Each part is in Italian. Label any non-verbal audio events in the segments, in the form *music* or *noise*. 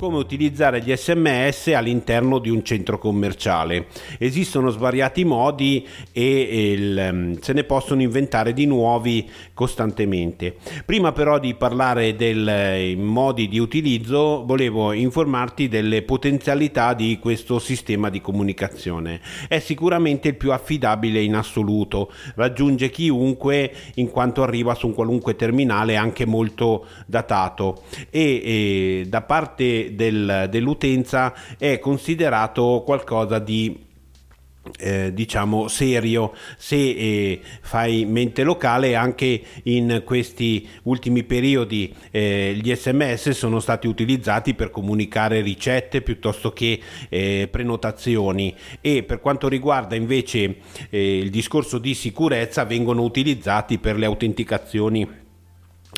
come utilizzare gli sms all'interno di un centro commerciale. Esistono svariati modi e il, ehm, se ne possono inventare di nuovi costantemente. Prima però di parlare dei eh, modi di utilizzo volevo informarti delle potenzialità di questo sistema di comunicazione. È sicuramente il più affidabile in assoluto, raggiunge chiunque in quanto arriva su un qualunque terminale anche molto datato e, e da parte del, dell'utenza è considerato qualcosa di eh, diciamo serio. Se eh, fai mente locale anche in questi ultimi periodi eh, gli sms sono stati utilizzati per comunicare ricette piuttosto che eh, prenotazioni. E per quanto riguarda invece eh, il discorso di sicurezza vengono utilizzati per le autenticazioni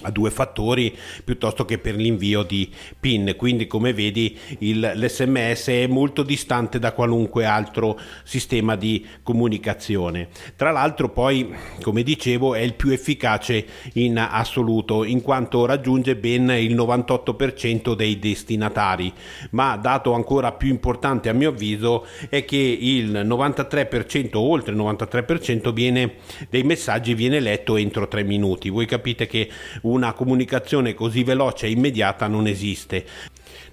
a due fattori piuttosto che per l'invio di PIN. Quindi, come vedi, il, l'SMS è molto distante da qualunque altro sistema di comunicazione. Tra l'altro, poi, come dicevo, è il più efficace in assoluto, in quanto raggiunge ben il 98% dei destinatari. Ma dato ancora più importante a mio avviso è che il 93%, oltre il 93% viene, dei messaggi viene letto entro 3 minuti. Voi capite che una comunicazione così veloce e immediata non esiste.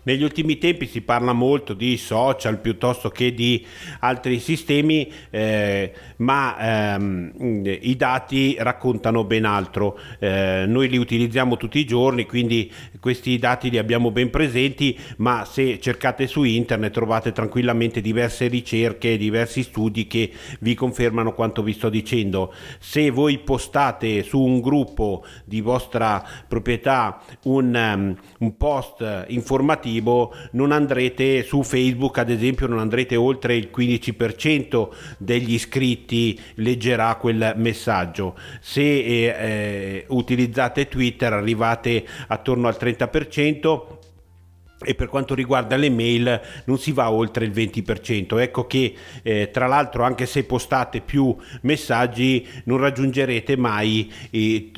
Negli ultimi tempi si parla molto di social piuttosto che di altri sistemi, eh, ma ehm, i dati raccontano ben altro. Eh, noi li utilizziamo tutti i giorni, quindi questi dati li abbiamo ben presenti, ma se cercate su internet trovate tranquillamente diverse ricerche, diversi studi che vi confermano quanto vi sto dicendo. Se voi postate su un gruppo di vostra proprietà un, um, un post informativo, informativo non andrete su Facebook ad esempio non andrete oltre il 15% degli iscritti leggerà quel messaggio se eh, eh, utilizzate Twitter arrivate attorno al 30% e per quanto riguarda le mail non si va oltre il 20%. Ecco che eh, tra l'altro anche se postate più messaggi non raggiungerete mai eh,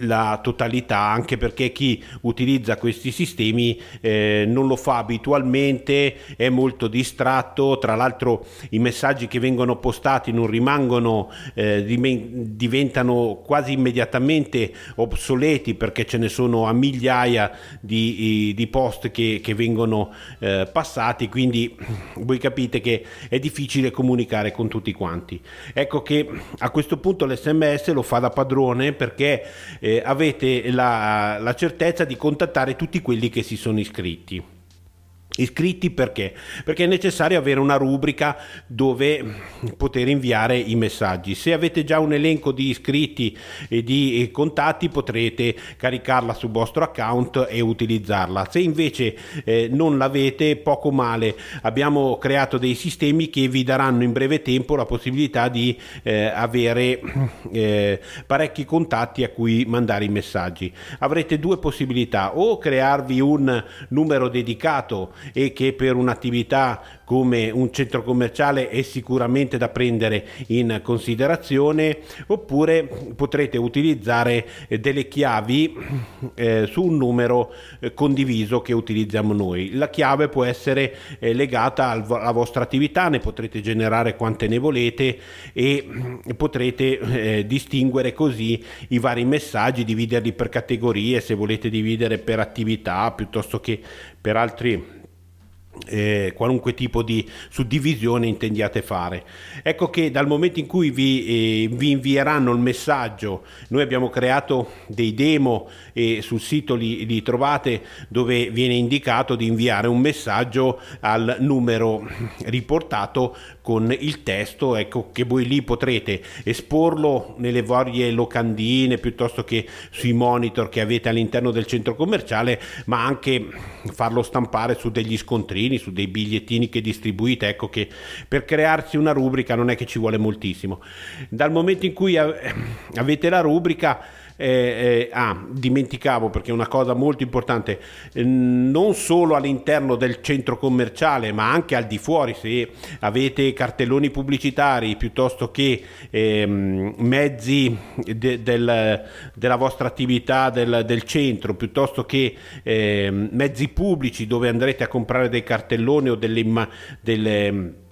la totalità anche perché chi utilizza questi sistemi eh, non lo fa abitualmente è molto distratto. Tra l'altro i messaggi che vengono postati non rimangono eh, diventano quasi immediatamente obsoleti perché ce ne sono a migliaia di, di post che, che vengono eh, passati. Quindi *clears throat* voi capite che è difficile comunicare con tutti quanti. Ecco che a questo punto l'sms lo fa da padrone perché eh, avete la, la certezza di contattare tutti quelli che si sono iscritti. Iscritti perché? Perché è necessario avere una rubrica dove poter inviare i messaggi. Se avete già un elenco di iscritti e di contatti potrete caricarla sul vostro account e utilizzarla. Se invece eh, non l'avete, poco male. Abbiamo creato dei sistemi che vi daranno in breve tempo la possibilità di eh, avere eh, parecchi contatti a cui mandare i messaggi. Avrete due possibilità, o crearvi un numero dedicato e che per un'attività come un centro commerciale è sicuramente da prendere in considerazione oppure potrete utilizzare eh, delle chiavi eh, su un numero eh, condiviso che utilizziamo noi. La chiave può essere eh, legata al, alla vostra attività, ne potrete generare quante ne volete e mm, potrete eh, distinguere così i vari messaggi, dividerli per categorie se volete dividere per attività piuttosto che per altri eh, qualunque tipo di suddivisione intendiate fare. Ecco che dal momento in cui vi, eh, vi invieranno il messaggio, noi abbiamo creato dei demo e sul sito li, li, trovate dove viene indicato di inviare un messaggio al numero riportato con il testo, ecco che voi lì potrete esporlo nelle varie locandine piuttosto che sui monitor che avete all'interno del centro commerciale, ma anche farlo stampare su degli scontrini, su dei bigliettini che distribuite, ecco che per crearsi una rubrica non è che ci vuole moltissimo. Dal momento in cui avete la rubrica eh, eh, ah, dimenticavo perché è una cosa molto importante, eh, non solo all'interno del centro commerciale ma anche al di fuori, se avete cartelloni pubblicitari piuttosto che ehm, mezzi de, del, della vostra attività del, del centro, piuttosto che ehm, mezzi pubblici dove andrete a comprare dei cartelloni o delle, delle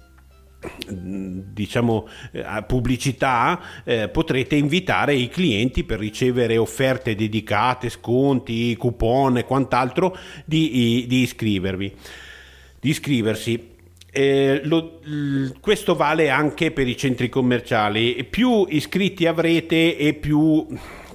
diciamo eh, pubblicità eh, potrete invitare i clienti per ricevere offerte dedicate sconti coupon e quant'altro di, di iscrivervi di iscriversi. Eh, lo, questo vale anche per i centri commerciali. Più iscritti avrete e più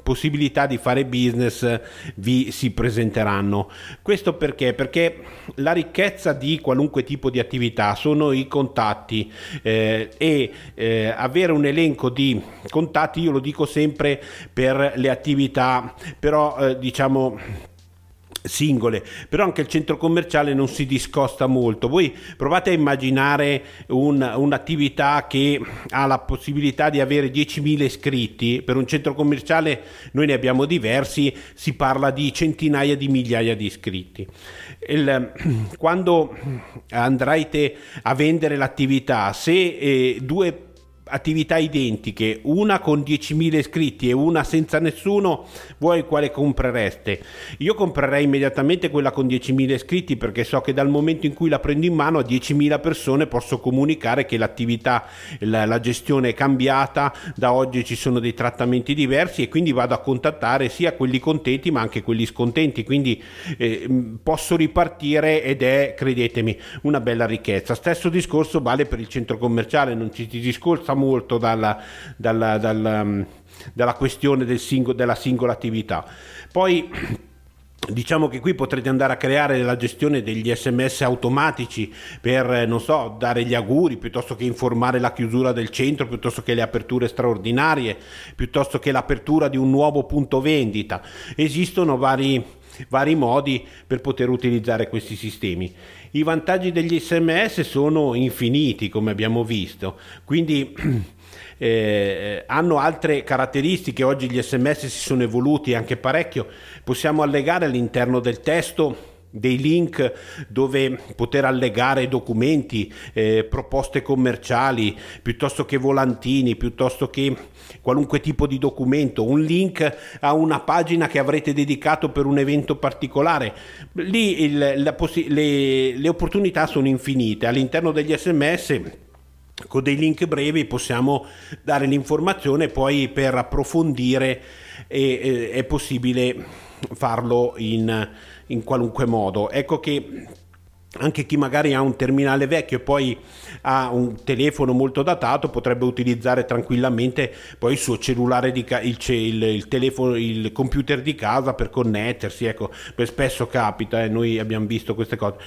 possibilità di fare business vi si presenteranno. Questo perché? Perché la ricchezza di qualunque tipo di attività sono i contatti eh, e eh, avere un elenco di contatti, io lo dico sempre per le attività, però eh, diciamo singole, però anche il centro commerciale non si discosta molto. Voi provate a immaginare un, un'attività che ha la possibilità di avere 10.000 iscritti, per un centro commerciale noi ne abbiamo diversi, si parla di centinaia di migliaia di iscritti. Il, quando andrete a vendere l'attività, se eh, due attività identiche, una con 10.000 iscritti e una senza nessuno, voi quale comprereste? Io comprerei immediatamente quella con 10.000 iscritti perché so che dal momento in cui la prendo in mano a 10.000 persone posso comunicare che l'attività, la, la gestione è cambiata, da oggi ci sono dei trattamenti diversi e quindi vado a contattare sia quelli contenti ma anche quelli scontenti, quindi eh, posso ripartire ed è, credetemi, una bella ricchezza. Stesso discorso vale per il centro commerciale, non ci, ci discorsa molto dalla, dalla, dalla, mm, dalla questione singolo, della singola attività. Poi *clears throat* Diciamo che qui potrete andare a creare la gestione degli sms automatici per, non so, dare gli auguri, piuttosto che informare la chiusura del centro, piuttosto che le aperture straordinarie, piuttosto che l'apertura di un nuovo punto vendita. Esistono vari, vari modi per poter utilizzare questi sistemi. I vantaggi degli sms sono infiniti, come abbiamo visto, quindi *clears throat* eh, hanno altre caratteristiche. Oggi gli sms si sono evoluti anche parecchio. Possiamo allegare all'interno del testo dei link dove poter allegare documenti, eh, proposte commerciali, piuttosto che volantini, piuttosto che qualunque tipo di documento, un link a una pagina che avrete dedicato per un evento particolare. Lì il, possi- le, le opportunità sono infinite. All'interno degli sms con dei link brevi possiamo dare l'informazione poi per approfondire è, è possibile farlo in in qualunque modo. Ecco che anche chi magari ha un terminale vecchio e poi ha un telefono molto datato potrebbe utilizzare tranquillamente poi il suo cellulare di ca- il, il, il, telefono il computer di casa per connettersi ecco spesso capita e eh, noi abbiamo visto queste cose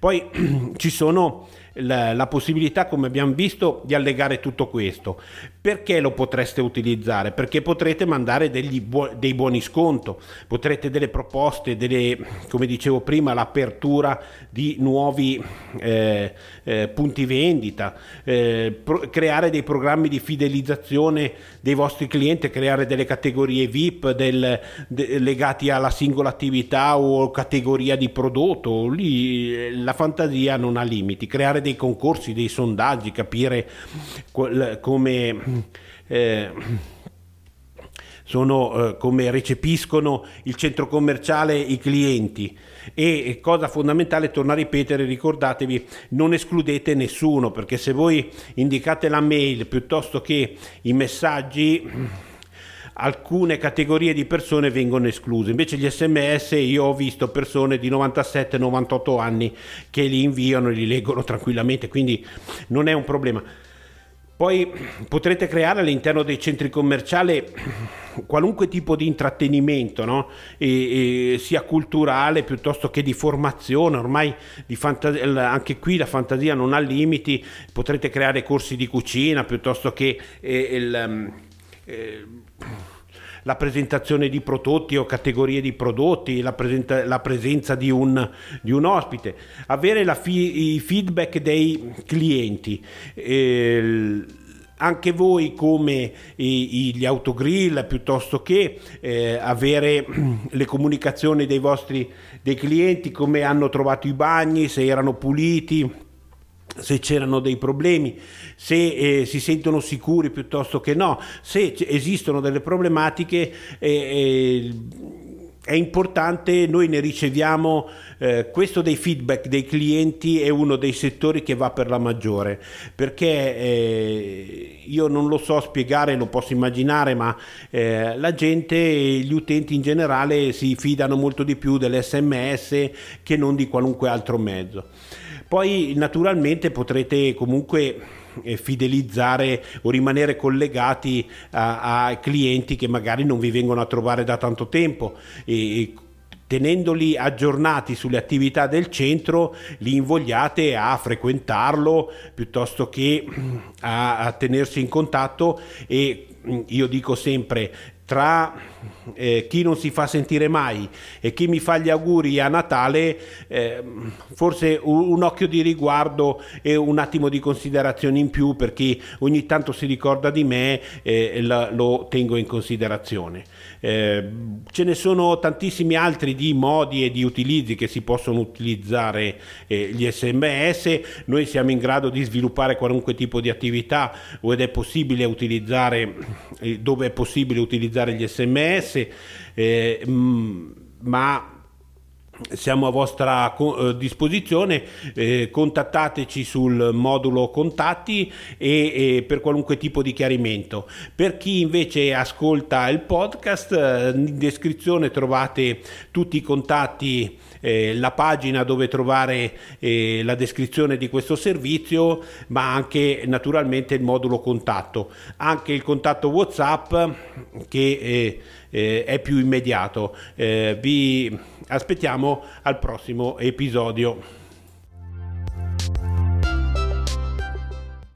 poi *clears throat* ci sono la, la, possibilità, come abbiamo visto, di allegare tutto questo. Perché lo potreste utilizzare? Perché potrete mandare buo- dei buoni sconto, potrete delle proposte, delle, come dicevo prima, l'apertura di nuovi eh, eh, punti vendita, eh, pro- creare dei programmi di fidelizzazione dei vostri clienti, creare delle categorie VIP del, de- legati alla singola attività o categoria di prodotto. Lì eh, la fantasia non ha limiti. Creare dei concorsi, dei sondaggi, capire come... Eh, sono eh, come recepiscono il centro commerciale i clienti. E cosa fondamentale torno a ripetere ricordatevi non escludete nessuno perché se voi indicate la mail piuttosto che i messaggi alcune categorie di persone vengono escluse. Invece gli sms io ho visto persone di 97-98 anni che li inviano e li leggono tranquillamente, quindi non è un problema. Poi potrete creare all'interno dei centri commerciali qualunque tipo di intrattenimento, no? e, e sia culturale piuttosto che di formazione, ormai di fantasia, anche qui la fantasia non ha limiti, potrete creare corsi di cucina piuttosto che eh, il, eh, la presentazione di prodotti o categorie di prodotti, la, presenta- la presenza di un, di un, ospite, avere fi- i feedback dei clienti. Eh, anche voi come i, gli autogrill piuttosto che eh, avere *clears throat* le comunicazioni dei vostri dei clienti come hanno trovato i bagni se erano puliti se c'erano dei problemi, se eh, si sentono sicuri piuttosto che no, se esistono delle problematiche. Eh, eh, è importante, noi ne riceviamo, eh, questo dei feedback dei clienti è uno dei settori che va per la maggiore, perché eh, io non lo so spiegare, lo posso immaginare, ma eh, la gente, gli utenti in generale si fidano molto di più dell'SMS che non di qualunque altro mezzo. Poi naturalmente potrete comunque eh, fidelizzare o rimanere collegati a, a, clienti che magari non vi vengono a trovare da tanto tempo. E, tenendoli aggiornati sulle attività del centro li invogliate a frequentarlo piuttosto che a, a tenersi in contatto e io dico sempre tra eh, chi non si fa sentire mai e chi mi fa gli auguri a Natale, eh, forse un, un, occhio di riguardo e un attimo di considerazione in più per chi ogni tanto si ricorda di me eh, la, lo tengo in considerazione. Eh, ce ne sono tantissimi altri di modi e di utilizzi che si possono utilizzare eh, gli SMS, noi siamo in grado di sviluppare qualunque tipo di attività ed è possibile utilizzare, dove è possibile utilizzare gli SMS, eh, ma siamo a vostra eh, disposizione, eh, contattateci sul modulo contatti e, e, per qualunque tipo di chiarimento. Per chi invece ascolta il podcast, eh, in descrizione trovate tutti i contatti, eh, la pagina dove trovare eh, la descrizione di questo servizio, ma anche naturalmente il modulo contatto, anche il contatto WhatsApp che eh, è più immediato. Vi aspettiamo al prossimo episodio.